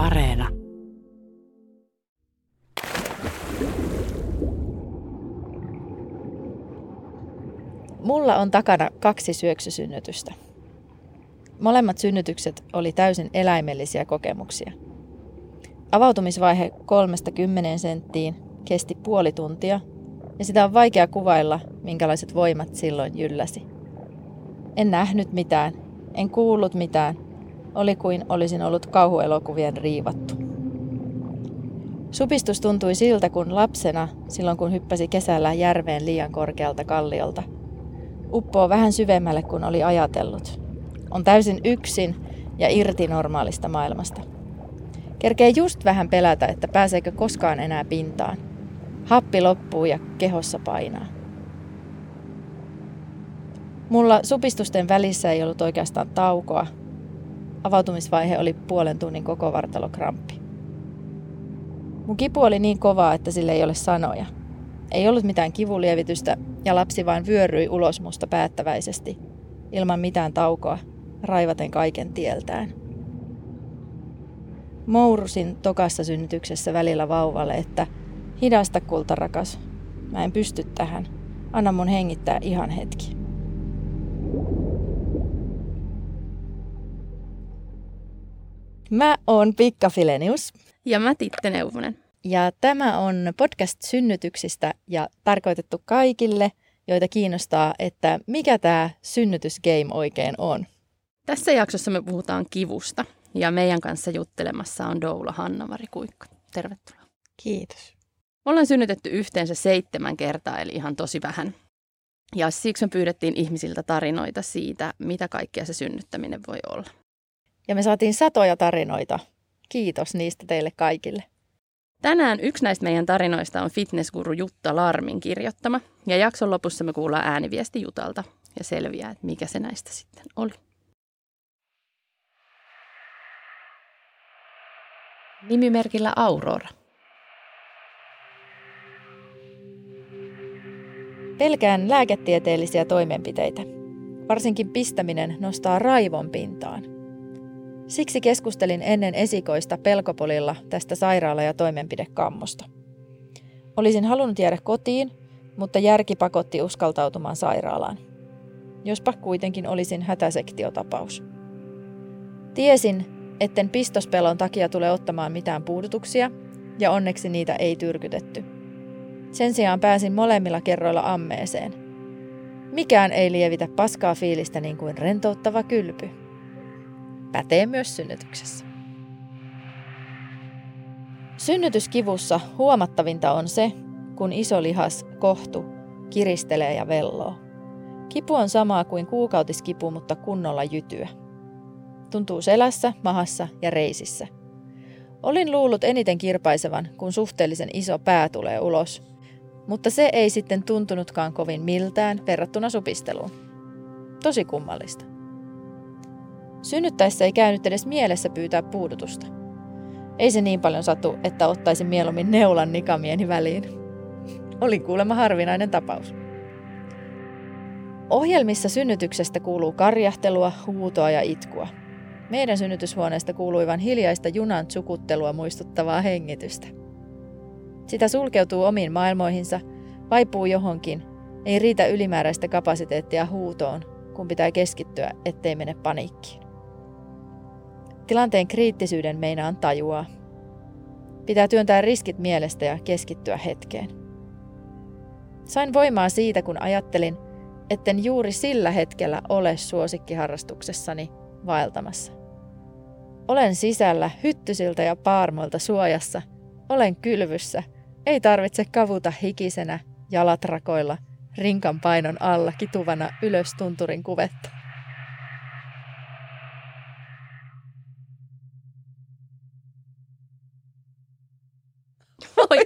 Areena. Mulla on takana kaksi syöksysynnytystä. Molemmat synnytykset oli täysin eläimellisiä kokemuksia. Avautumisvaihe kolmesta kymmeneen senttiin kesti puoli tuntia ja sitä on vaikea kuvailla, minkälaiset voimat silloin jylläsi. En nähnyt mitään, en kuullut mitään, oli kuin olisin ollut kauhuelokuvien riivattu. Supistus tuntui siltä, kun lapsena, silloin kun hyppäsi kesällä järveen liian korkealta kalliolta. Uppoo vähän syvemmälle kuin oli ajatellut. On täysin yksin ja irti normaalista maailmasta. Kerkee just vähän pelätä, että pääseekö koskaan enää pintaan. Happi loppuu ja kehossa painaa. Mulla supistusten välissä ei ollut oikeastaan taukoa. Avautumisvaihe oli puolen tunnin koko vartalokramppi. Mun kipu oli niin kovaa, että sille ei ole sanoja. Ei ollut mitään kivulievitystä ja lapsi vain vyöryi ulos musta päättäväisesti, ilman mitään taukoa, raivaten kaiken tieltään. Mourusin tokassa synnytyksessä välillä vauvalle, että hidasta kultarakas, mä en pysty tähän, anna mun hengittää ihan hetki. Mä oon Pikka Filenius. Ja mä Titte Neuvonen. Ja tämä on podcast synnytyksistä ja tarkoitettu kaikille, joita kiinnostaa, että mikä tämä synnytysgame oikein on. Tässä jaksossa me puhutaan kivusta ja meidän kanssa juttelemassa on Doula Hanna-Mari Kuikko. Tervetuloa. Kiitos. Ollaan synnytetty yhteensä seitsemän kertaa, eli ihan tosi vähän. Ja siksi me pyydettiin ihmisiltä tarinoita siitä, mitä kaikkea se synnyttäminen voi olla. Ja me saatiin satoja tarinoita. Kiitos niistä teille kaikille. Tänään yksi näistä meidän tarinoista on fitnessguru Jutta Larmin kirjoittama. Ja jakson lopussa me kuullaan ääniviesti Jutalta ja selviää, että mikä se näistä sitten oli. Nimimerkillä Aurora. Pelkään lääketieteellisiä toimenpiteitä. Varsinkin pistäminen nostaa raivon pintaan. Siksi keskustelin ennen esikoista pelkopolilla tästä sairaala- ja toimenpidekammosta. Olisin halunnut jäädä kotiin, mutta järki pakotti uskaltautumaan sairaalaan. Jospa kuitenkin olisin hätäsektiotapaus. Tiesin, etten pistospelon takia tule ottamaan mitään puudutuksia, ja onneksi niitä ei tyrkytetty. Sen sijaan pääsin molemmilla kerroilla ammeeseen. Mikään ei lievitä paskaa fiilistä niin kuin rentouttava kylpy. Pätee myös synnytyksessä. Synnytyskivussa huomattavinta on se, kun iso lihas, kohtu, kiristelee ja velloo. Kipu on samaa kuin kuukautiskipu, mutta kunnolla jytyä. Tuntuu selässä, mahassa ja reisissä. Olin luullut eniten kirpaisevan, kun suhteellisen iso pää tulee ulos, mutta se ei sitten tuntunutkaan kovin miltään verrattuna supisteluun. Tosi kummallista. Synnyttäessä ei käynyt edes mielessä pyytää puudutusta. Ei se niin paljon satu, että ottaisin mieluummin neulan nikamieni väliin. Oli kuulemma harvinainen tapaus. Ohjelmissa synnytyksestä kuuluu karjahtelua, huutoa ja itkua. Meidän synnytyshuoneesta kuului vain hiljaista junan sukuttelua muistuttavaa hengitystä. Sitä sulkeutuu omiin maailmoihinsa, vaipuu johonkin, ei riitä ylimääräistä kapasiteettia huutoon, kun pitää keskittyä, ettei mene paniikkiin. Tilanteen kriittisyyden meinaan tajua. Pitää työntää riskit mielestä ja keskittyä hetkeen. Sain voimaa siitä, kun ajattelin, etten juuri sillä hetkellä ole suosikkiharrastuksessani vaeltamassa. Olen sisällä hyttysiltä ja paarmoilta suojassa. Olen kylvyssä. Ei tarvitse kavuta hikisenä, jalat rakoilla, rinkan painon alla kituvana ylös tunturin kuvetta.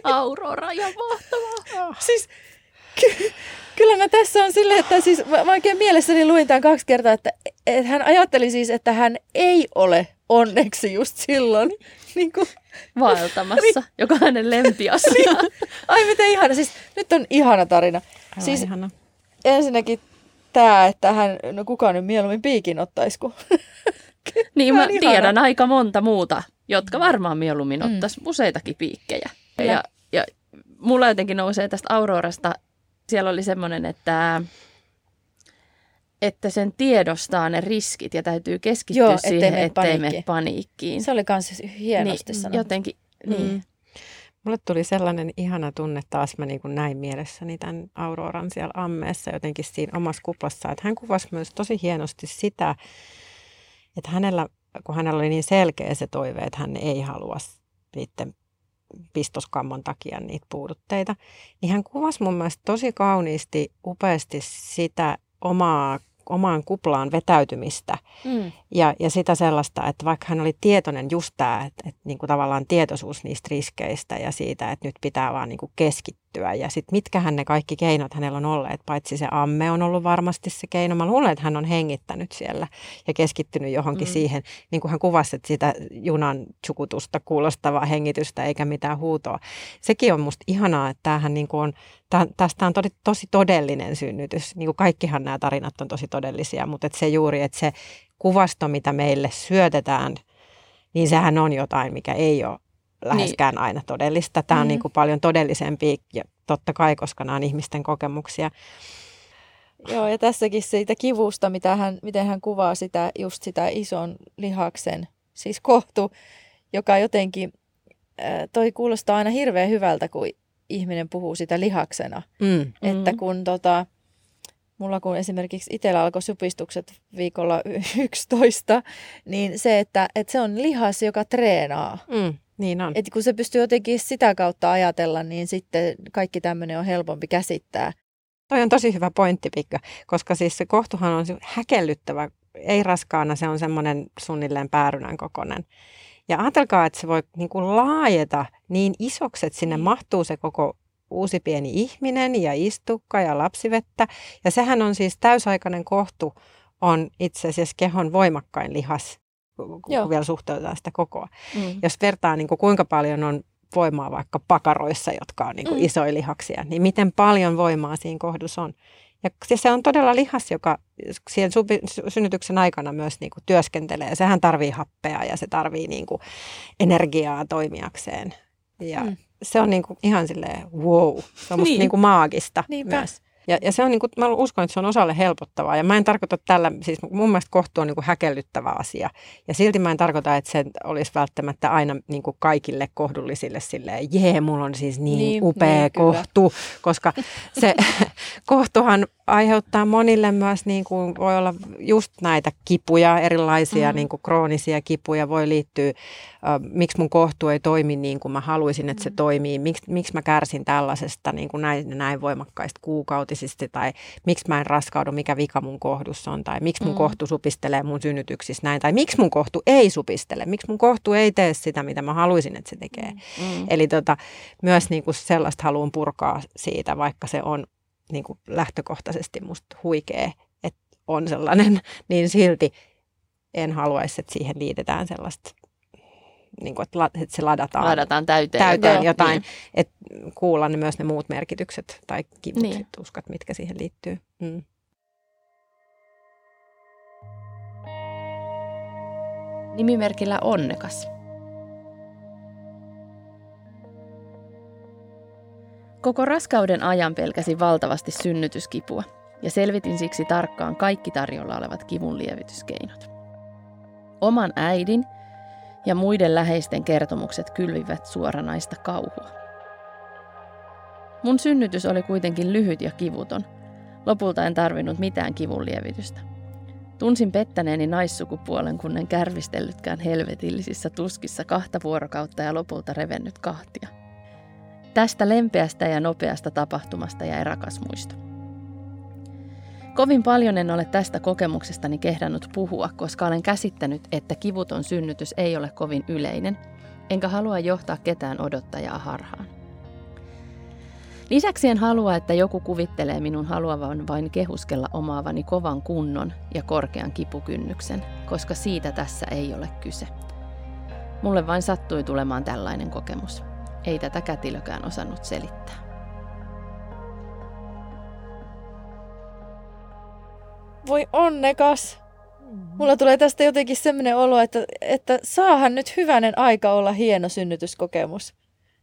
Aurora, ja mahtavaa. Siis ky- kyllä mä tässä on silleen, että siis mä, mä oikein mielessäni luin tämän kaksi kertaa, että, että hän ajatteli siis, että hän ei ole onneksi just silloin niin kuin, Vaeltamassa, joka on hänen lempiasia. niin, ai miten ihana, siis nyt on ihana tarina. Aivan siis ihana. ensinnäkin tämä, että hän, no kukaan nyt mieluummin piikin ottaisi, kun Niin mä ihana. tiedän aika monta muuta jotka varmaan mieluummin Mm. ottaisi useitakin piikkejä. Kyllä. Ja, ja mulla jotenkin nousee tästä Aurorasta, siellä oli semmoinen, että, että sen tiedostaa ne riskit ja täytyy keskittyä Joo, ettei siihen, mene ettei mene paniikkiin. paniikkiin. Se oli myös hienosti niin, sanottu. Jotenkin, niin. Mm. Mulle tuli sellainen ihana tunne taas, mä niin kuin näin mielessäni tämän Auroran siellä ammeessa jotenkin siinä omassa kuplassa, että hän kuvasi myös tosi hienosti sitä, että hänellä, kun hänellä oli niin selkeä se toive, että hän ei halua niiden pistoskammon takia niitä puudutteita, niin hän kuvasi mun mielestä tosi kauniisti, upeasti sitä omaa, omaan kuplaan vetäytymistä Mm. ja, ja sitä sellaista, että vaikka hän oli tietoinen just tämä, että, että niin kuin tavallaan tietoisuus niistä riskeistä ja siitä, että nyt pitää vaan niin kuin keskittyä. Ja sitten mitkähän ne kaikki keinot hänellä on olleet, paitsi se amme on ollut varmasti se keino. Mä luulen, että hän on hengittänyt siellä ja keskittynyt johonkin Mm. siihen, niin kuin hän kuvasi, että sitä junan chukutusta kuulostavaa hengitystä eikä mitään huutoa. Sekin on musta ihanaa, että tämähän niin kuin on, tästä on tosi, tosi todellinen synnytys. Niin kuin kaikkihan nämä tarinat on tosi todellisia, mutta että se juuri, että se kuvasto, mitä meille syötetään, niin sehän on jotain, mikä ei ole läheskään aina todellista. Tämä on Mm. niin kuin paljon todellisempi ja totta kai, koska nämä on ihmisten kokemuksia. Joo, ja tässäkin siitä kivusta, mitä hän, miten hän kuvaa sitä, just sitä ison lihaksen, siis kohtu, joka jotenkin, äh, toi kuulostaa aina hirveän hyvältä, kun ihminen puhuu sitä lihaksena. Mm. Mm. Että kun tota, mulla kun esimerkiksi itsellä alkoi supistukset viikolla 11, niin se, että, että se on lihas, joka treenaa. Mm. Niin on. Et kun se pystyy jotenkin sitä kautta ajatella, niin sitten kaikki tämmöinen on helpompi käsittää. Toi on tosi hyvä pointti, Pikka, koska siis se kohtuhan on häkellyttävä. Ei raskaana, se on semmoinen suunnilleen päärynän kokonen. Ja ajatelkaa, että se voi niin kuin laajeta niin isoksi, että sinne mahtuu se koko uusi pieni ihminen ja istukka ja lapsivettä. Ja sehän on siis täysaikainen kohtu, on itse asiassa kehon voimakkain lihas, kun Joo. vielä suhteutetaan sitä kokoa. Mm. Jos vertaa niin kuin kuinka paljon on voimaa vaikka pakaroissa, jotka on niin kuin Mm. isoja lihaksia, niin miten paljon voimaa siinä kohdussa on. Ja se- se on todella lihas, joka siihen synnytyksen aikana myös niin kuin työskentelee. Sehän tarvii happea ja se tarvii niin kuin energiaa toimijakseen. Ja Mm. Se on niin kuin ihan silleen wow. Se on musta Niin. niin. Niin kuin maagista Niinpä. myös. Ja, ja se on niin kuin, mä uskon, että se on osalle helpottavaa. Ja mä en tarkoita tällä, siis mun mielestä kohtu on niin kuin häkellyttävä asia. Ja silti mä en tarkoita, että se olisi välttämättä aina niin kuin kaikille kohdullisille silleen, jee, mulla on siis niin, Niin, niin upea niin, niin, kyllä. kohtu. Koska se kohtuhan aiheuttaa monille myös, niin kuin voi olla just näitä kipuja, erilaisia Mm. niin kuin kroonisia kipuja voi liittyä, äh, miksi mun kohtu ei toimi niin kuin mä haluaisin, että se Mm. toimii, miksi, miksi mä kärsin tällaisesta niin kuin näin, näin voimakkaista kuukautisista, tai miksi mä en raskaudu, mikä vika mun kohdussa on, tai miksi mun Mm. mm. kohtu supistelee mun synnytyksissä näin, tai miksi mun kohtu ei supistele, miksi mun kohtu ei tee sitä, mitä mä haluaisin, että se tekee. Mm. Eli tota, myös niin kuin sellaista haluan purkaa siitä, vaikka se on niin kuin lähtökohtaisesti musta huikea, että on sellainen, niin silti en haluaisi, että siihen liitetään sellaista, niin kuin, että, la, että se ladataan, Ladataan täyteen. täyteen Joo, jotain, Niin. että kuulla ne myös ne muut merkitykset tai kivut, Niin. tuskat, mitkä siihen liittyy. Mm. Nimimerkillä onnekas. Koko raskauden ajan pelkäsin valtavasti synnytyskipua ja selvitin siksi tarkkaan kaikki tarjolla olevat kivun lievityskeinot. Oman äidin ja muiden läheisten kertomukset kylvivät suoranaista kauhua. Mun synnytys oli kuitenkin lyhyt ja kivuton. Lopulta en tarvinnut mitään kivun lievitystä. Tunsin pettäneeni naissukupuolen, kun en kärvistellytkään helvetillisissä tuskissa kahta vuorokautta ja lopulta revennyt kahtia. Tästä lempeästä ja nopeasta tapahtumasta jäi rakas muisto. Kovin paljon en ole tästä kokemuksestani kehdannut puhua, koska olen käsittänyt, että kivuton synnytys ei ole kovin yleinen, enkä halua johtaa ketään odottajaa harhaan. Lisäksi en halua, että joku kuvittelee minun haluavan vain kehuskella omaavani kovan kunnon ja korkean kipukynnyksen, koska siitä tässä ei ole kyse. Mulle vain sattui tulemaan tällainen kokemus. Ei tätä kätilökään osannut selittää. Voi onnekas! Mulla tulee tästä jotenkin semmoinen olo, että, että saahan nyt hyvänen aika olla hieno synnytyskokemus.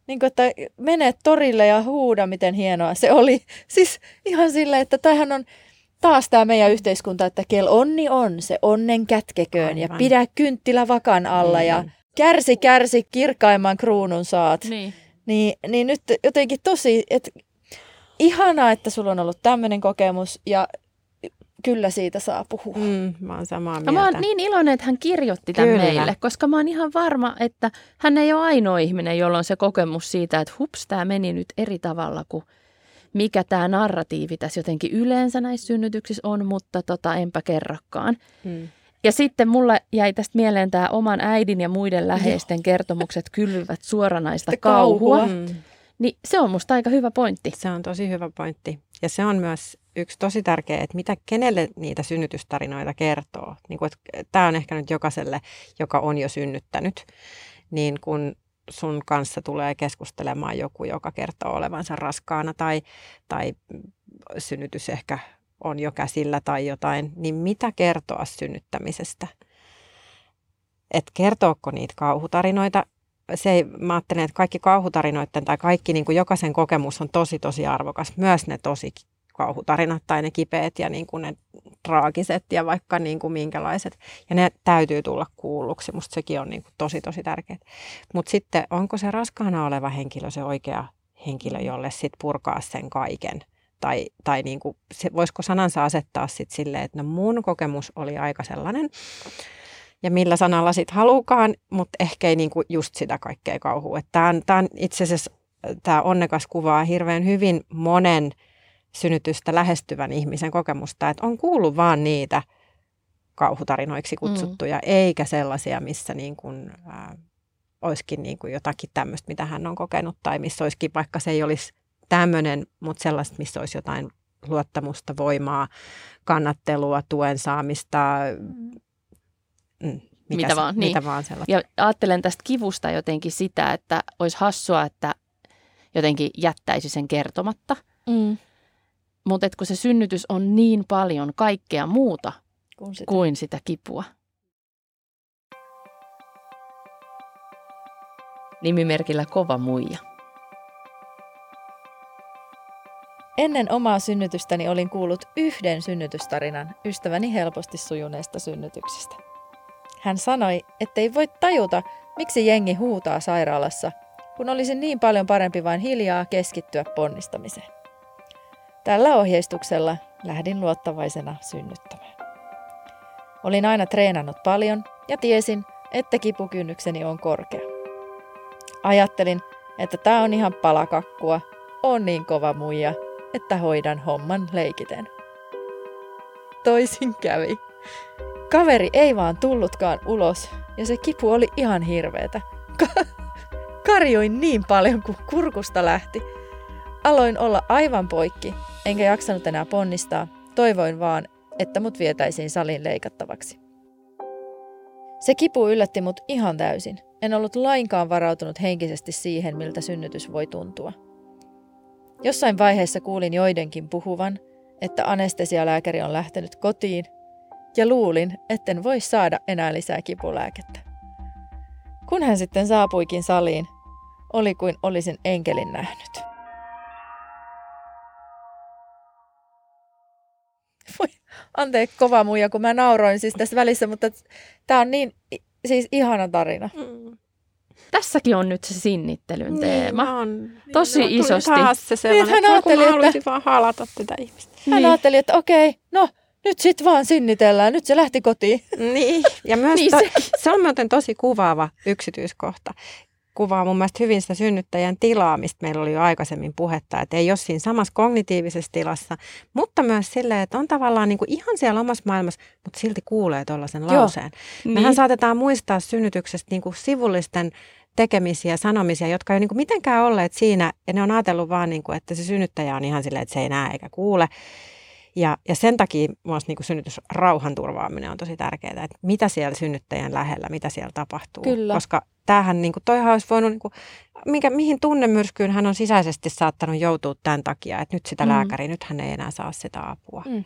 Niin kuin, että mene torille ja huuda, miten hienoa se oli. Siis ihan silleen, että tämähän on taas tämä meidän yhteiskunta, että kel onni on, se onnen kätkeköön Aivan. ja pidä kynttilä vakan alla mm. ja kärsi, kärsi, kirkkaimman kruunun saat. Niin. Niin, niin nyt jotenkin tosi, että ihanaa, että sulla on ollut tämmöinen kokemus ja kyllä siitä saa puhua. Mm, mä oon samaa mieltä. No, mä oon niin iloinen, että hän kirjoitti tämän kyllä. meille, koska mä oon ihan varma, että hän ei ole ainoa ihminen, jolla on se kokemus siitä, että hups, tämä meni nyt eri tavalla kuin mikä tämä narratiivi tässä jotenkin yleensä näissä synnytyksissä on, mutta tota, enpä kerrakaan. Mm. Ja sitten mulle jäi tästä mieleen tämä oman äidin ja muiden läheisten Joo. kertomukset kylvyvät suoranaista kauhua. kauhua. Mm. Niin se on musta aika hyvä pointti. Se on tosi hyvä pointti. Ja se on myös yksi tosi tärkeä, että mitä, kenelle niitä synnytystarinoita kertoo. Niin kuin, että tämä on ehkä nyt jokaiselle, joka on jo synnyttänyt. Niin kun sun kanssa tulee keskustelemaan joku, joka kertoo olevansa raskaana tai, tai synnytys ehkä on jo käsillä tai jotain, niin mitä kertoa synnyttämisestä? Että kertooko niitä kauhutarinoita? Se ei, mä ajattelen, että kaikki kauhutarinoiden tai kaikki niin kuin jokaisen kokemus on tosi tosi arvokas, myös ne tosi kauhutarinat tai ne kipeät ja niin kuin ne traagiset ja vaikka niin kuin minkälaiset. Ja ne täytyy tulla kuulluksi. Musta sekin on niin kuin tosi tosi tärkeää. Mutta sitten onko se raskaana oleva henkilö se oikea henkilö, jolle sit purkaa sen kaiken? Tai, tai niin kuin, se, voisiko sanansa asettaa sitten silleen, että no mun kokemus oli aika sellainen, ja millä sanalla sitten halukaan, mutta ehkä ei niinku just sitä kaikkea kauhua. Tämä on, on itse asiassa, tämä onnekas kuvaa hirveän hyvin monen synnytystä lähestyvän ihmisen kokemusta, että on kuullut vaan niitä kauhutarinoiksi kutsuttuja, mm. eikä sellaisia, missä niin kuin, äh, olisikin niin kuin jotakin tämmöistä, mitä hän on kokenut, tai missä olisikin, vaikka se ei olisi tämmöinen, mutta sellaista, missä olisi jotain luottamusta, voimaa, kannattelua, tuen saamista, mm, mitä, se, vaan, mitä niin. vaan sellaista. Ja ajattelen tästä kivusta jotenkin sitä, että olisi hassua, että jotenkin jättäisi sen kertomatta. Mm. Mutta kun se synnytys on niin paljon kaikkea muuta kuin sitä, kuin sitä kipua. Nimimerkillä Kova Muija. Ennen omaa synnytystäni olin kuullut yhden synnytystarinan ystäväni helposti sujuneesta synnytyksestä. Hän sanoi, ettei voi tajuta, miksi jengi huutaa sairaalassa, kun olisi niin paljon parempi vain hiljaa keskittyä ponnistamiseen. Tällä ohjeistuksella lähdin luottavaisena synnyttämään. Olin aina treenannut paljon ja tiesin, että kipukynnykseni on korkea. Ajattelin, että tämä on ihan palakakkua, on niin kova muija, että hoidan homman leikiten. Toisin kävi. Kaveri ei vaan tullutkaan ulos ja se kipu oli ihan hirveetä. Ka- karjoin niin paljon kuin kurkusta lähti. Aloin olla aivan poikki enkä jaksanut enää ponnistaa, toivoin vaan, että mut vietäisiin salin leikattavaksi. Se kipu yllätti mut ihan täysin. En ollut lainkaan varautunut henkisesti siihen, miltä synnytys voi tuntua. Jossain vaiheessa kuulin joidenkin puhuvan, että anestesialääkäri on lähtenyt kotiin, ja luulin, etten voi saada enää lisää kipulääkettä. Kun hän sitten saapuikin saliin, oli kuin olisin enkelin nähnyt. Voi, anteeksi kova muija, kun mä nauroin siis tässä välissä, mutta tämä on niin siis ihana tarina. Mm. Tässäkin on nyt se sinnittelyn niin teema. Niin on. Tosi niin, isosti. Taas se sellainen, niin, hän ajatteli, että, vaan halata tätä ihmistä. Hän niin. ajatteli, että okei, no nyt sit vaan sinnitellään, nyt se lähti kotiin. Niin, ja myös niin to, se on muuten tosi kuvaava yksityiskohta kuvaa mun mielestä hyvin sitä synnyttäjän tilaa, mistä meillä oli jo aikaisemmin puhetta, että ei ole siinä samassa kognitiivisessa tilassa, mutta myös silleen, että on tavallaan niin kuin ihan siellä omassa maailmassa, mutta silti kuulee tuollaisen lauseen. Niin. Mehän saatetaan muistaa synnytyksestä niin kuin sivullisten tekemisiä, sanomisia, jotka ei ole niin kuin mitenkään olleet siinä, ja ne on ajatellut vaan, niin kuin, että se synnyttäjä on ihan silleen, että se ei näe eikä kuule. Ja, ja sen takia myös niin synnytysrauhan turvaaminen on tosi tärkeää, että mitä siellä synnyttäjän lähellä, mitä siellä tapahtuu. Kyllä. Koska tämähän, niin kuin, toihan olisi voinut, niin kuin, minkä, mihin tunnemyrskyyn hän on sisäisesti saattanut joutua tämän takia, että nyt sitä mm. lääkäriä, nyt hän ei enää saa sitä apua. Mm.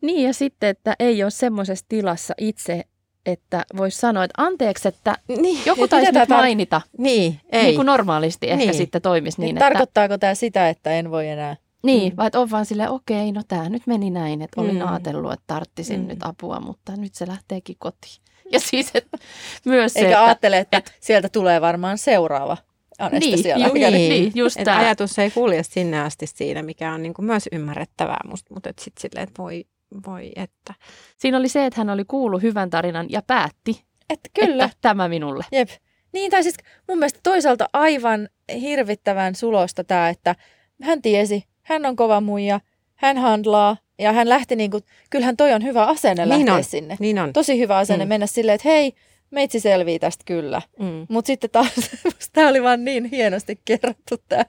Niin ja sitten, että ei ole semmoisessa tilassa itse, että voisi sanoa, että anteeksi, että niin, joku taisi nyt mainita. Niin, ei. Niin kuin normaalisti ehkä niin. sitten toimisi niin, niin että... Tarkoittaako tämä sitä, että en voi enää? Niin, mm. vai on vaan silleen, okei, no tämä nyt meni näin, että olin mm. ajatellut, että tarttisin mm. nyt apua, mutta nyt se lähteekin kotiin. Ja siis että myös se, Eikä että, ajattele, että, että sieltä tulee varmaan seuraava anestesia niin, ju, niin, niin, just että ajatus ei kulje sinne asti siinä, mikä on niin kuin myös ymmärrettävää, musta, mutta sitten silleen, että voi, voi että. Siinä oli se, että hän oli kuullut hyvän tarinan ja päätti, että, kyllä. että tämä minulle. Jep. Niin, tai siis mun mielestä toisaalta aivan hirvittävän sulosta tämä, että hän tiesi, hän on kova muija, hän handlaa ja hän lähti niin kuin, kyllähän toi on hyvä asenne niin lähteä on, sinne. Niin on. Tosi hyvä asenne mm. mennä silleen, että hei, meitsi selvii tästä kyllä. Mm. Mutta sitten taas tämä oli vaan niin hienosti kerrottu tämä,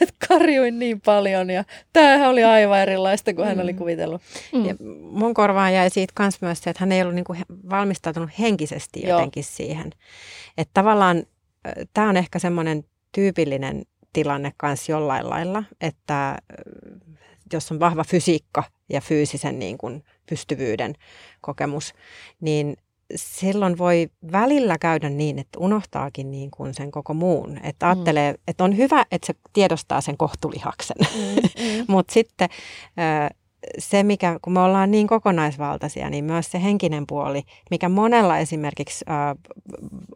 että karjuin niin paljon ja tämähän oli aivan erilaista kuin mm. hän oli mm. kuvitellut. Mm. Ja mun korvaan jäi siitä myös myös se, että hän ei ollut niinku valmistautunut henkisesti jotenkin Joo. siihen. Että tavallaan tämä on ehkä semmoinen tyypillinen tilanne kanssa jollain lailla, että jos on vahva fysiikka ja fyysisen niin kuin pystyvyyden kokemus, niin silloin voi välillä käydä niin, että unohtaakin niin kuin sen koko muun. Että mm. ajattelee, mm. että on hyvä, että se tiedostaa sen kohtulihaksen. Mm, mm. Mutta sitten se, mikä, kun me ollaan niin kokonaisvaltaisia, niin myös se henkinen puoli, mikä monella esimerkiksi uh,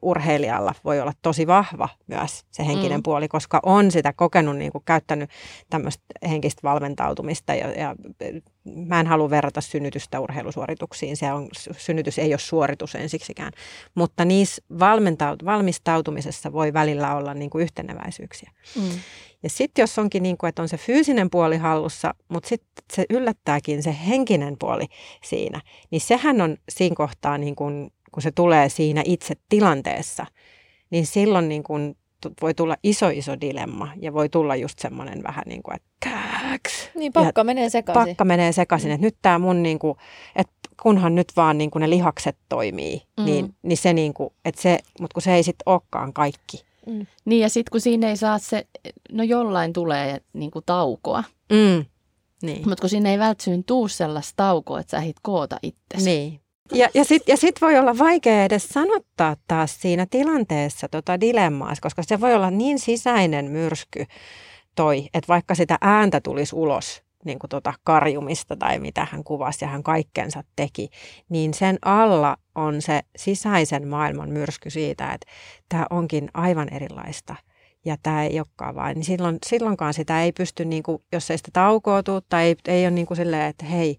urheilijalla voi olla tosi vahva myös se henkinen mm. puoli, koska on sitä kokenut, niin kuin käyttänyt tämmöistä henkistä valmentautumista ja, ja mä en halua verrata synnytystä urheilusuorituksiin, se on, synnytys ei ole suoritus ensiksikään, mutta niissä valmistautumisessa voi välillä olla niin kuin yhteneväisyyksiä. Mm. Ja sitten jos onkin niin kuin, että on se fyysinen puoli hallussa, mutta sitten se yllättääkin se henkinen puoli siinä, niin sehän on siinä kohtaa, niin kuin, kun se tulee siinä itse tilanteessa, niin silloin niin kuin voi tulla iso iso dilemma ja voi tulla just semmoinen vähän niin kuin, että kääks. Niin pakka ja menee sekaisin. Pakka menee sekaisin, että nyt tämä mun niin kuin, että kunhan nyt vaan niin kuin ne lihakset toimii, mm. niin, niin se niin kuin, että se, mutta kun se ei sitten olekaan kaikki. Mm. Niin ja sitten kun siinä ei saa se, no jollain tulee niin kuin taukoa. Mm. Niin. Mutta kun sinne ei välttämättä tuu sellaista taukoa, että sä ehdit koota itsesi. Niin. Ja, ja sitten ja sit voi olla vaikea edes sanottaa taas siinä tilanteessa tota dilemmaa, koska se voi olla niin sisäinen myrsky toi, että vaikka sitä ääntä tulisi ulos, niin kuin tota karjumista tai mitä hän kuvasi ja hän kaikkensa teki, niin sen alla on se sisäisen maailman myrsky siitä, että tämä onkin aivan erilaista ja tämä ei olekaan vain, niin silloin, silloinkaan sitä ei pysty, niin kuin, jos ei sitä taukoa tuu, tai ei, ei ole niin kuin silleen, että hei,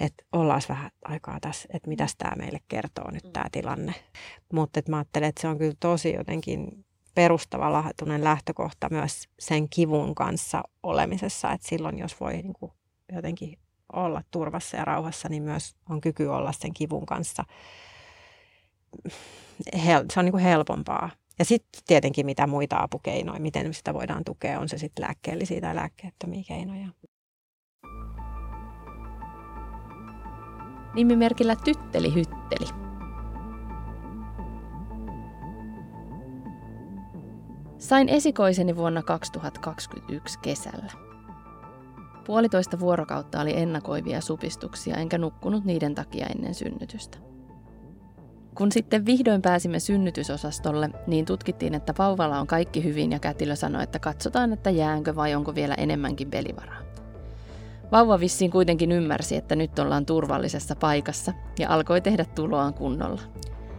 että ollaan vähän aikaa tässä, että mitäs tämä meille kertoo nyt tämä tilanne. Mutta mä ajattelen, että se on kyllä tosi jotenkin perustavanlaatuinen lähtökohta myös sen kivun kanssa olemisessa, että silloin jos voi niin kuin jotenkin olla turvassa ja rauhassa, niin myös on kyky olla sen kivun kanssa. Se on niin kuin helpompaa. Ja sitten tietenkin mitä muita apukeinoja, miten sitä voidaan tukea, on se sitten lääkkeellisiä tai lääkkeettömiä keinoja. Nimimerkillä Tytteli Hytteli Sain esikoiseni vuonna 2021 kesällä. Puolitoista vuorokautta oli ennakoivia supistuksia, enkä nukkunut niiden takia ennen synnytystä. Kun sitten vihdoin pääsimme synnytysosastolle, niin tutkittiin, että vauvalla on kaikki hyvin ja kätilö sanoi, että katsotaan, että jäänkö vai onko vielä enemmänkin pelivaraa. Vauva vissiin kuitenkin ymmärsi, että nyt ollaan turvallisessa paikassa ja alkoi tehdä tuloaan kunnolla.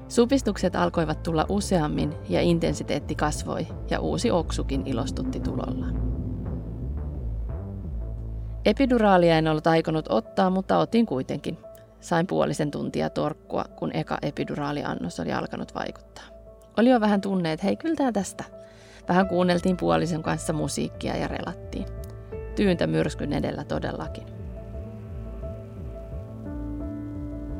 Supistukset alkoivat tulla useammin ja intensiteetti kasvoi ja uusi oksukin ilostutti tulollaan. Epiduraalia en ollut aikonut ottaa, mutta otin kuitenkin. Sain puolisen tuntia torkkua, kun eka epiduraaliannos oli alkanut vaikuttaa. Oli jo vähän tunne, että hei, kyllä tästä. Vähän kuunneltiin puolisen kanssa musiikkia ja relattiin. Tyyntä myrskyn edellä todellakin.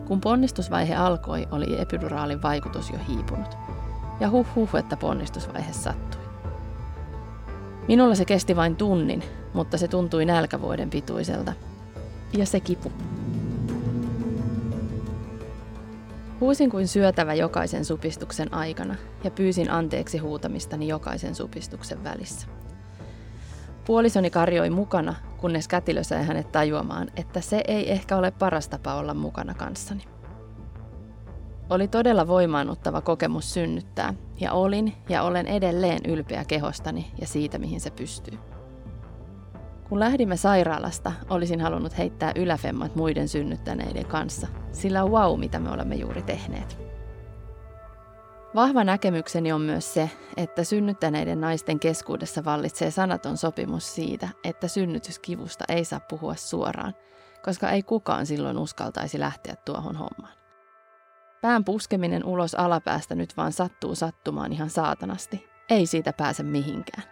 Kun ponnistusvaihe alkoi, oli epiduraalin vaikutus jo hiipunut. Ja huh huh, että ponnistusvaihe sattui. Minulla se kesti vain tunnin, mutta se tuntui nälkävuoden pituiselta. Ja se kipu. Huusin kuin syötävä jokaisen supistuksen aikana ja pyysin anteeksi huutamistani jokaisen supistuksen välissä. Puolisoni karjoi mukana, kunnes kätilö sai hänet tajuamaan, että se ei ehkä ole paras tapa olla mukana kanssani. Oli todella voimaannuttava kokemus synnyttää, ja olin ja olen edelleen ylpeä kehostani ja siitä, mihin se pystyy. Kun lähdimme sairaalasta, olisin halunnut heittää yläfemmat muiden synnyttäneiden kanssa, sillä wow, mitä me olemme juuri tehneet. Vahva näkemykseni on myös se, että synnyttäneiden naisten keskuudessa vallitsee sanaton sopimus siitä, että synnytyskivusta ei saa puhua suoraan, koska ei kukaan silloin uskaltaisi lähteä tuohon hommaan. Pään puskeminen ulos alapäästä nyt vaan sattuu sattumaan ihan saatanasti. Ei siitä pääse mihinkään.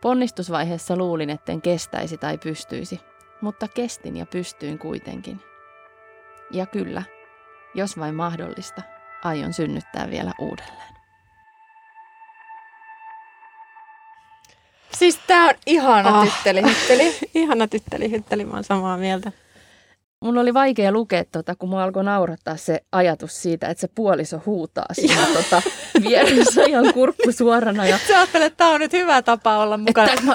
Ponnistusvaiheessa luulin, etten kestäisi tai pystyisi, mutta kestin ja pystyin kuitenkin. Ja kyllä, jos vain mahdollista, aion synnyttää vielä uudelleen. Siis tää on ihana Ah. tytteli, hytteli. Ihana tytteli, hytteli, mä oon samaa mieltä. Mun oli vaikea lukea, tota, kun mua alkoi naurattaa se ajatus siitä, että se puoliso huutaa siinä tota, vieressä ihan kurkku suorana. Ja, Sä ajattelet, että tää on nyt hyvä tapa olla mukana. että, mä,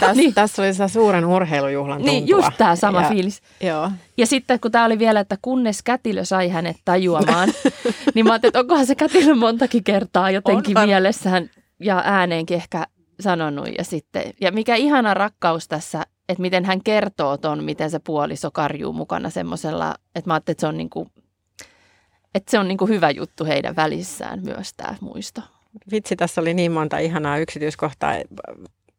Tässä, niin, tässä oli se suuren urheilujuhlan tuntua. niin, just tämä sama ja, fiilis. Joo. Ja sitten kun tämä oli vielä, että kunnes kätilö sai hänet tajuamaan, niin mä ajattelin, että onkohan se kätilö montakin kertaa jotenkin On var- mielessään ja ääneenkin ehkä sanonut. Ja, sitten, ja mikä ihana rakkaus tässä, että miten hän kertoo ton, miten se puoliso karjuu mukana semmoisella, että mä ajattelin, että se on, niinku, että se on niinku hyvä juttu heidän välissään myös tämä muisto. Vitsi, tässä oli niin monta ihanaa yksityiskohtaa.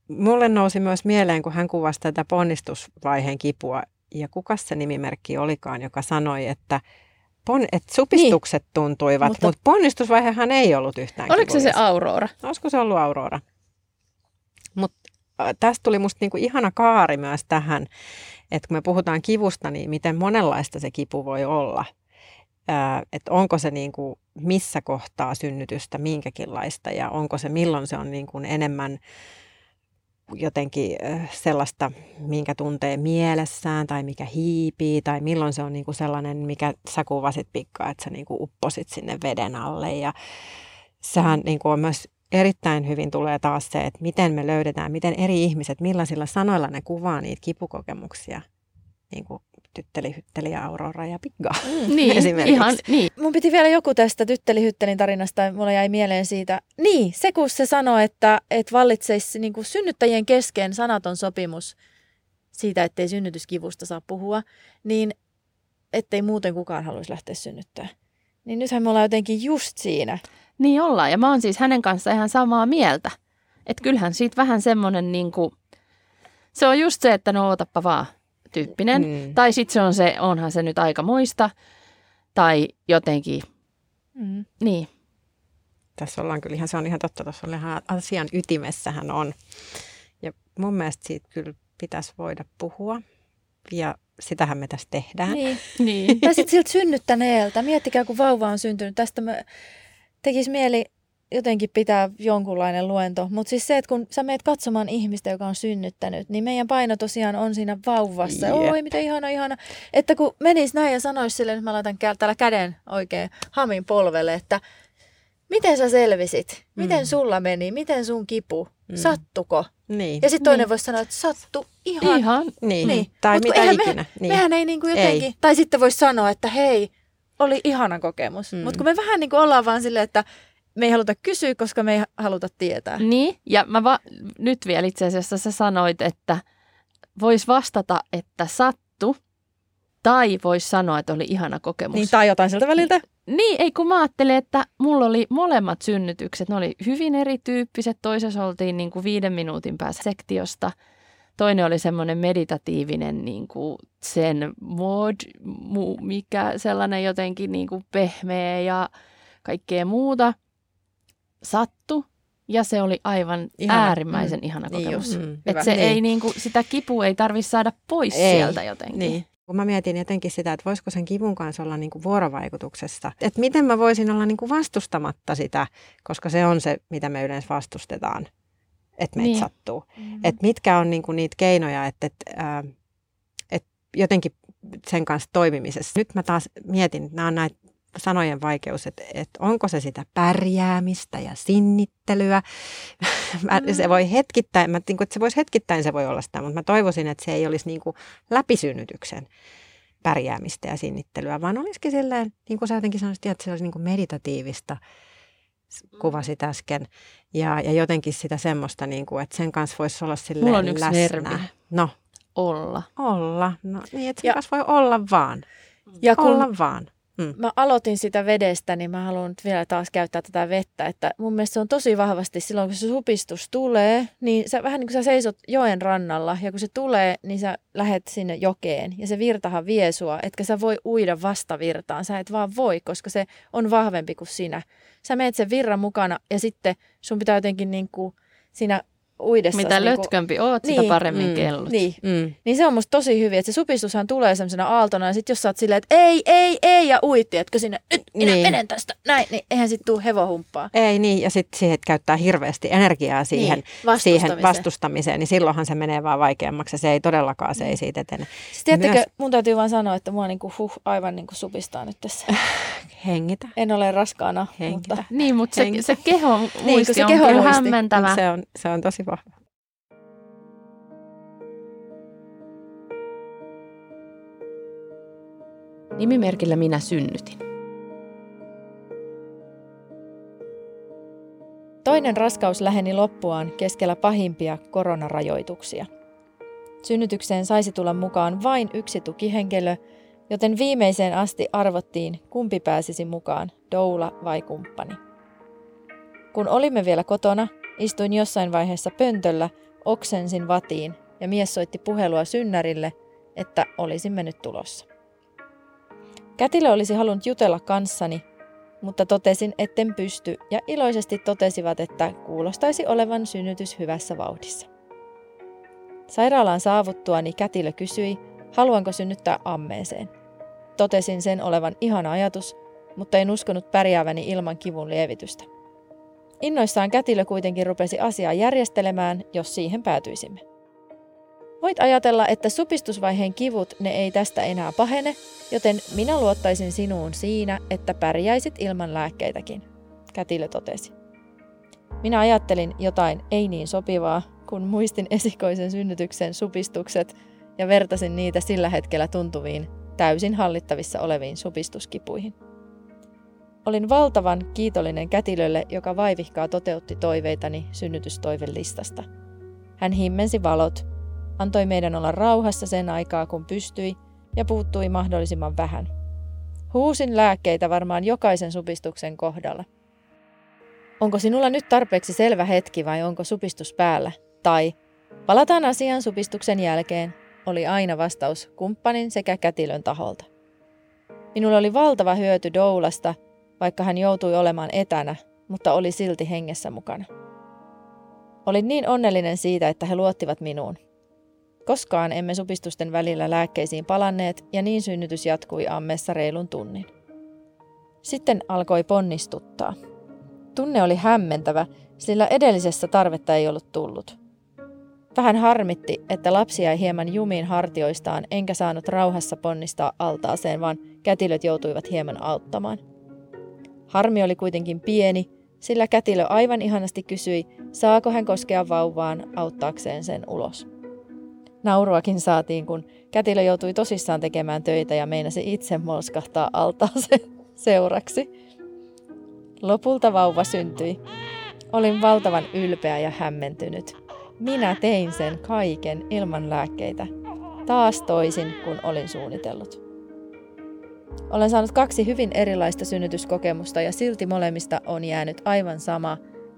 Mulle nousi myös mieleen, kun hän kuvasi tätä ponnistusvaiheen kipua. Ja kuka se nimimerkki olikaan, joka sanoi, että, pon, että supistukset niin, tuntuivat, mutta, mutta- ponnistusvaihehan ei ollut yhtään Oliko se se kivulias. Aurora? Olisiko se ollut Aurora? Tästä tuli musta niinku ihana kaari myös tähän, että kun me puhutaan kivusta, niin miten monenlaista se kipu voi olla. Että onko se niinku missä kohtaa synnytystä minkäkinlaista ja onko se milloin se on niinku enemmän jotenkin sellaista, minkä tuntee mielessään tai mikä hiipii tai milloin se on niinku sellainen, mikä sä kuvasit pikkaa, että sä niinku upposit sinne veden alle ja sehän niinku on myös erittäin hyvin tulee taas se, että miten me löydetään, miten eri ihmiset, millaisilla sanoilla ne kuvaa niitä kipukokemuksia, niin kuin tytteli, hytteli ja Aurora ja Pigga. Niin, Esimerkiksi. ihan, niin. Mun piti vielä joku tästä tytteli-hyttelin tarinasta, mulla jäi mieleen siitä. Niin, se kun se sanoi, että, että vallitseisi niin kuin synnyttäjien kesken sanaton sopimus siitä, ettei synnytyskivusta saa puhua, niin ettei muuten kukaan haluaisi lähteä synnyttää. Niin nythän me ollaan jotenkin just siinä. Niin ollaan. Ja mä oon siis hänen kanssaan ihan samaa mieltä. Että kyllähän siitä vähän semmoinen niin kuin, se on just se, että no ootappa vaan tyyppinen. Mm. Tai sitten se on se, onhan se nyt aika muista. Tai jotenkin, Mm. niin. Tässä ollaan kyllä ihan, se on ihan totta, tuossa on ihan asian ytimessähän on. Ja mun mielestä siitä kyllä pitäisi voida puhua. Ja sitähän me tässä tehdään. Niin. niin. Tai sitten siltä synnyttäneeltä. Miettikää, kun vauva on syntynyt. Tästä me tekisi mieli jotenkin pitää jonkunlainen luento. Mutta siis se, että kun sä meet katsomaan ihmistä, joka on synnyttänyt, niin meidän paino tosiaan on siinä vauvassa. Jep. Oi, miten ihana, ihana. Että kun menis näin ja sanoisi sille, että mä laitan kä- täällä käden oikein hamin polvelle, että miten sä selvisit? Miten Mm. sulla meni? Miten sun kipu? Mm. Sattuko? Niin. Ja sitten toinen Niin. voisi sanoa, että sattu ihan Ihan. niin. niin. Tai Mut mitä eihän me- ikinä. niin. Mehän ei niinku jotenkin, Ei. tai sitten voisi sanoa, että hei, oli ihana kokemus. Mm. Mutta kun me vähän niin kuin ollaan vaan silleen, että me ei haluta kysyä, koska me ei haluta tietää. Niin, ja mä va- nyt vielä itse asiassa sä sanoit, että vois vastata, että sattu, tai vois sanoa, että oli ihana kokemus. Niin, tai jotain siltä väliltä. Niin, ei kun mä ajattelin, että mulla oli molemmat synnytykset. Ne oli hyvin erityyppiset. Toisessa oltiin niin kuin viiden minuutin päässä sektiosta. Toinen oli semmoinen meditatiivinen niin kuin sen mod, mu, mikä sellainen jotenkin niin kuin pehmeä ja kaikkea muuta. Sattu. Ja se oli aivan Ihana. ihana. äärimmäisen mm. ihana Niin kokemus. just. Mm. että se Niin. ei niin kuin, sitä kipua ei tarvitse saada pois Ei. sieltä jotenkin. Niin. Kun mä mietin jotenkin sitä, että voisiko sen kivun kanssa olla niin kuin vuorovaikutuksessa. Että miten mä voisin olla niin kuin vastustamatta sitä, koska se on se, mitä me yleensä vastustetaan, että meitä Niin. sattuu. Että mitkä on niin kuin niitä keinoja, että, että, ää, että jotenkin sen kanssa toimimisessa. Nyt mä taas mietin, että nämä on näitä sanojen vaikeus, että, että onko se sitä pärjäämistä ja sinnittelyä. Mm. se voi hetkittäin, mä, niin kuin, että se voisi hetkittäin se voi olla sitä, mutta mä toivoisin, että se ei olisi niin kuin läpisynnytyksen pärjäämistä ja sinnittelyä, vaan olisikin silleen, niin kuin sä jotenkin sanoisit, että se olisi niin kuin meditatiivista, kuvasit äsken. Ja, ja jotenkin sitä semmoista, niin kuin, että sen kanssa voisi olla silleen Mulla on yksi läsnä. nervi. No, Olla. olla. No niin, että sen Ja- kanssa voi olla vaan. Ja kun Olla vaan. Mm. mä aloitin sitä vedestä, niin mä haluan nyt vielä taas käyttää tätä vettä. Että mun mielestä se on tosi vahvasti silloin, kun se supistus tulee, niin sä vähän niin kuin sä seisot joen rannalla ja kun se tulee, niin sä lähet sinne jokeen ja se virtahan vie sua, etkä sä voi uida vastavirtaan. Sä et vaan voi, koska se on vahvempi kuin sinä. Sä meet sen virran mukana ja sitten sun pitää jotenkin niin kuin siinä uidessa. Mitä niin kuin, lötkömpi oot, sitä Niin, paremmin mm, kellut. Niin, Mm. niin se on musta tosi hyvin, että se supistushan tulee semmoisena aaltona ja sitten jos sä oot silleen, että ei, ei, ei ja uitti, etkö sinne, nyt minä Niin. menen tästä, näin, niin eihän sit tuu hevohumppaa. Ei niin, ja sitten siihen että käyttää hirveästi energiaa siihen, Niin, siihen vastustamiseen. vastustamiseen, niin silloinhan se menee vaan vaikeammaksi. ja Se ei todellakaan, se ei siitä etene. Siis tiedättekö, Myös- mun täytyy vaan sanoa, että mua niinku, huh, aivan niinku supistaa nyt tässä. Hengitä. En ole raskaana, Henkitä. mutta Niin, mutta se, se keho muisti se on keho kyllä hämmentävä. Se on, se on tosi vahva. Nimimerkillä minä synnytin. toinen raskaus läheni loppuaan keskellä pahimpia koronarajoituksia. Synnytykseen saisi tulla mukaan vain yksi tukihenkilö, joten viimeiseen asti arvottiin, kumpi pääsisi mukaan, doula vai kumppani. Kun olimme vielä kotona, istuin jossain vaiheessa pöntöllä, oksensin vatiin ja mies soitti puhelua synnärille, että olisimme nyt tulossa. Kätilö olisi halunnut jutella kanssani, mutta totesin, etten pysty ja iloisesti totesivat, että kuulostaisi olevan synnytys hyvässä vauhdissa. Sairaalaan saavuttuani kätilö kysyi, haluanko synnyttää ammeeseen. Totesin sen olevan ihana ajatus, mutta en uskonut pärjääväni ilman kivun lievitystä. Innoissaan kätilö kuitenkin rupesi asiaa järjestelemään, jos siihen päätyisimme. Voit ajatella, että supistusvaiheen kivut ne ei tästä enää pahene, joten minä luottaisin sinuun siinä, että pärjäisit ilman lääkkeitäkin, kätilö totesi. Minä ajattelin jotain ei niin sopivaa, kun muistin esikoisen synnytyksen supistukset ja vertasin niitä sillä hetkellä tuntuviin, täysin hallittavissa oleviin supistuskipuihin. Olin valtavan kiitollinen kätilölle, joka vaivihkaa toteutti toiveitani synnytystoivelistasta. Hän himmensi valot, antoi meidän olla rauhassa sen aikaa kun pystyi ja puuttui mahdollisimman vähän. Huusin lääkkeitä varmaan jokaisen supistuksen kohdalla. Onko sinulla nyt tarpeeksi selvä hetki vai onko supistus päällä? Tai palataan asiaan supistuksen jälkeen, oli aina vastaus kumppanin sekä kätilön taholta. Minulla oli valtava hyöty Doulasta, vaikka hän joutui olemaan etänä, mutta oli silti hengessä mukana. Olin niin onnellinen siitä, että he luottivat minuun. Koskaan emme supistusten välillä lääkkeisiin palanneet ja niin synnytys jatkui ammessa reilun tunnin. Sitten alkoi ponnistuttaa. Tunne oli hämmentävä, sillä edellisessä tarvetta ei ollut tullut. Vähän harmitti, että lapsi jäi hieman jumiin hartioistaan, enkä saanut rauhassa ponnistaa altaaseen, vaan kätilöt joutuivat hieman auttamaan. Harmi oli kuitenkin pieni, sillä kätilö aivan ihanasti kysyi, saako hän koskea vauvaan auttaakseen sen ulos. Nauruakin saatiin, kun kätilö joutui tosissaan tekemään töitä ja meinasi itse molskahtaa altaaseen seuraksi. Lopulta vauva syntyi. Olin valtavan ylpeä ja hämmentynyt. Minä tein sen kaiken ilman lääkkeitä. Taas toisin kuin olin suunnitellut. Olen saanut kaksi hyvin erilaista synnytyskokemusta ja silti molemmista on jäänyt aivan sama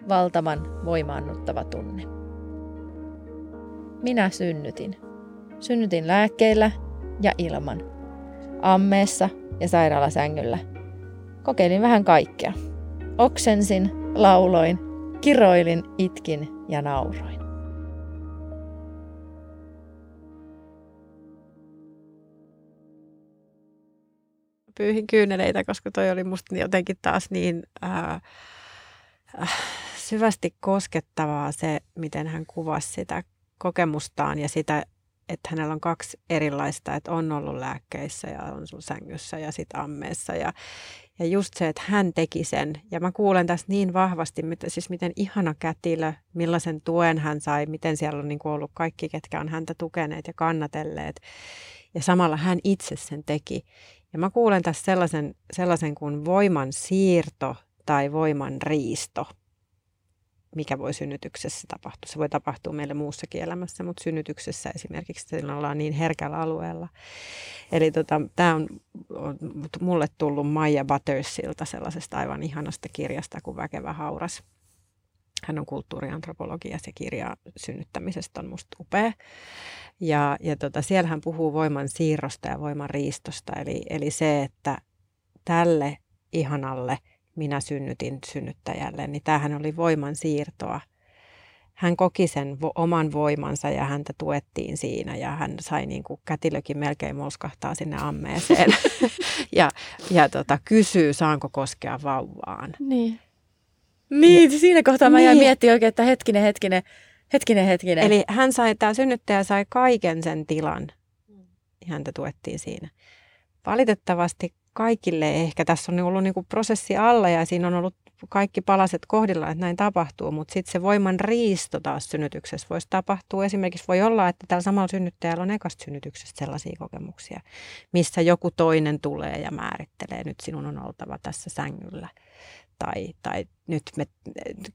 valtavan voimaannuttava tunne. Minä synnytin. Synnytin lääkkeillä ja ilman. Ammeessa ja sairaalasängyllä. Kokeilin vähän kaikkea. Oksensin, lauloin, kiroilin, itkin ja nauroin. Pyyhin kyyneleitä, koska toi oli musta jotenkin taas niin ää, äh, syvästi koskettavaa se, miten hän kuvasi sitä kokemustaan ja sitä, että hänellä on kaksi erilaista, että on ollut lääkkeissä ja on sun sängyssä ja sit ammeessa ja, Ja just se, että hän teki sen. Ja mä kuulen tässä niin vahvasti, mitä, siis miten ihana kätilö, millaisen tuen hän sai, miten siellä on niin ollut kaikki, ketkä on häntä tukeneet ja kannatelleet. Ja samalla hän itse sen teki. Ja mä kuulen tässä sellaisen, sellaisen kuin voiman siirto tai voiman riisto mikä voi synnytyksessä tapahtua. Se voi tapahtua meille muussakin elämässä, mutta synnytyksessä esimerkiksi sillä ollaan niin herkällä alueella. Eli tota, tämä on, on mulle tullut Maija Buttersilta sellaisesta aivan ihanasta kirjasta kuin Väkevä hauras. Hän on kulttuuriantropologi ja se kirja synnyttämisestä on musta upea. Ja, ja tota, siellä hän puhuu voiman siirrosta ja voiman riistosta. Eli, eli se, että tälle ihanalle – minä synnytin synnyttäjälle, niin tämähän oli voiman siirtoa. Hän koki sen vo- oman voimansa ja häntä tuettiin siinä ja hän sai niin kuin kätilökin melkein molskahtaa sinne ammeeseen ja, ja tota, kysyy, saanko koskea vauvaan. Niin. Niin, ja, siinä kohtaa mä niin. jäin miettimään oikein, että hetkinen, hetkinen, hetkinen, hetkinen. Eli hän sai, tämä synnyttäjä sai kaiken sen tilan ja häntä tuettiin siinä. Valitettavasti kaikille ehkä tässä on ollut niin kuin prosessi alla ja siinä on ollut kaikki palaset kohdilla, että näin tapahtuu, mutta sitten se voiman riisto taas synnytyksessä voisi tapahtua. Esimerkiksi voi olla, että tällä samalla synnyttäjällä on ekasta synnytyksestä sellaisia kokemuksia, missä joku toinen tulee ja määrittelee, nyt sinun on oltava tässä sängyllä tai, tai nyt me,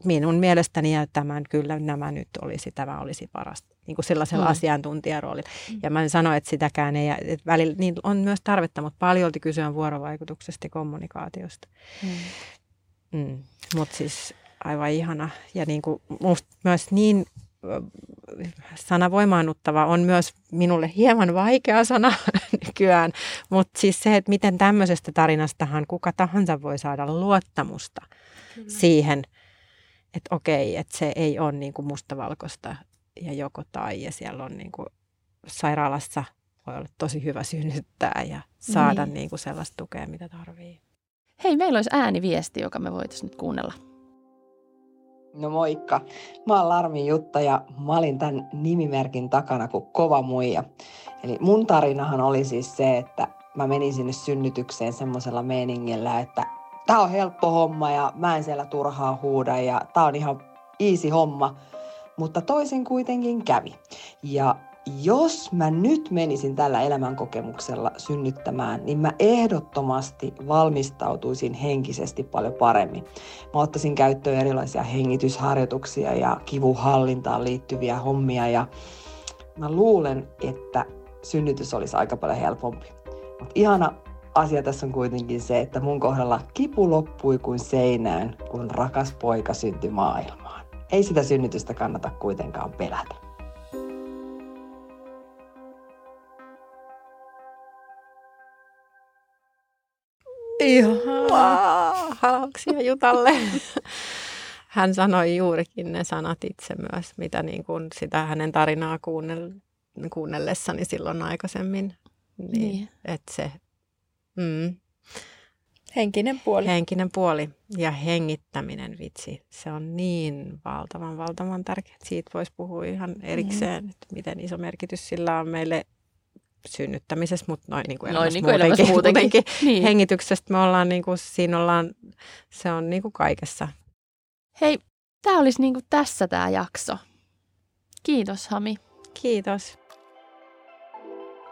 minun mielestäni ja tämän kyllä nämä nyt olisi, tämä olisi parasta, niin kuin sellaisella mm. asiantuntijaroolilla. Mm. Ja mä en sano, että sitäkään ei, että välillä niin on myös tarvetta, mutta paljolti kyse on vuorovaikutuksesta ja kommunikaatiosta. Mm. Mm. Mutta siis aivan ihana ja niin kuin musta myös niin sana voimaannuttava on myös minulle hieman vaikea sana nykyään, mutta siis se, että miten tämmöisestä tarinastahan kuka tahansa voi saada luottamusta Kyllä. siihen, että okei, että se ei ole niin kuin mustavalkoista ja joko tai ja siellä on niin kuin sairaalassa voi olla tosi hyvä synnyttää ja saada niin. Niin kuin sellaista tukea, mitä tarvii. Hei, meillä olisi ääniviesti, joka me voitaisiin nyt kuunnella. No moikka. Mä oon Larmi Jutta ja mä olin tämän nimimerkin takana kuin kova muija. Eli mun tarinahan oli siis se, että mä menin sinne synnytykseen semmoisella meiningillä, että tää on helppo homma ja mä en siellä turhaa huuda ja tää on ihan easy homma. Mutta toisin kuitenkin kävi. Ja jos mä nyt menisin tällä elämänkokemuksella synnyttämään, niin mä ehdottomasti valmistautuisin henkisesti paljon paremmin. Mä ottaisin käyttöön erilaisia hengitysharjoituksia ja kivuhallintaan liittyviä hommia ja mä luulen, että synnytys olisi aika paljon helpompi. Mutta ihana asia tässä on kuitenkin se, että mun kohdalla kipu loppui kuin seinään, kun rakas poika syntyi maailmaan. Ei sitä synnytystä kannata kuitenkaan pelätä. Ihanaa. Halauksia Jutalle. Hän sanoi juurikin ne sanat itse myös, mitä niin kuin sitä hänen tarinaa kuunnell, kuunnellessani silloin aikaisemmin. Niin, niin. Että se, mm, Henkinen puoli. Henkinen puoli ja hengittäminen, vitsi. Se on niin valtavan, valtavan tärkeää. Siitä voisi puhua ihan erikseen, mm. että miten iso merkitys sillä on meille synnyttämisessä, mutta noin niin kuin elämässä, noin, niin kuin muutenkin, muutenkin. muutenkin. Niin. hengityksestä me ollaan, niin kuin, siinä ollaan, se on niin kuin kaikessa. Hei, tämä olisi niin kuin tässä tämä jakso. Kiitos Hami. Kiitos.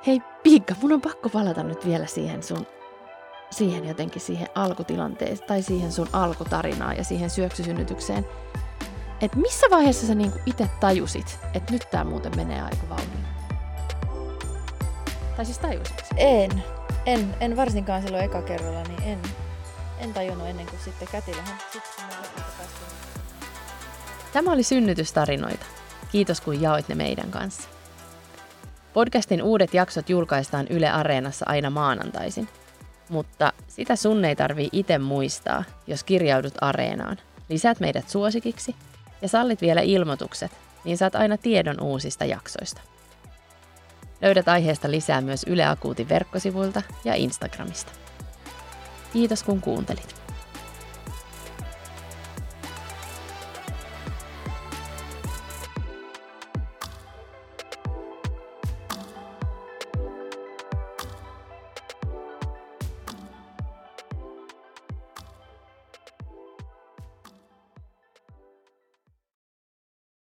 Hei Piikka, mun on pakko palata nyt vielä siihen sun siihen jotenkin siihen alkutilanteeseen tai siihen sun alkutarinaan ja siihen syöksysynnytykseen. Että missä vaiheessa sä niinku itse tajusit, että nyt tämä muuten menee aika valmiin? Tai siis tajusitko? En. En, en varsinkaan silloin eka kerralla, niin en, en tajunnut ennen kuin sitten kätillähän sitten Tämä oli synnytystarinoita. Kiitos kun jaoit ne meidän kanssa. Podcastin uudet jaksot julkaistaan Yle Areenassa aina maanantaisin. Mutta sitä sun ei tarvii itse muistaa, jos kirjaudut Areenaan. Lisät meidät suosikiksi ja sallit vielä ilmoitukset, niin saat aina tiedon uusista jaksoista. Löydät aiheesta lisää myös Yle Akuutin verkkosivuilta ja Instagramista. Kiitos kun kuuntelit.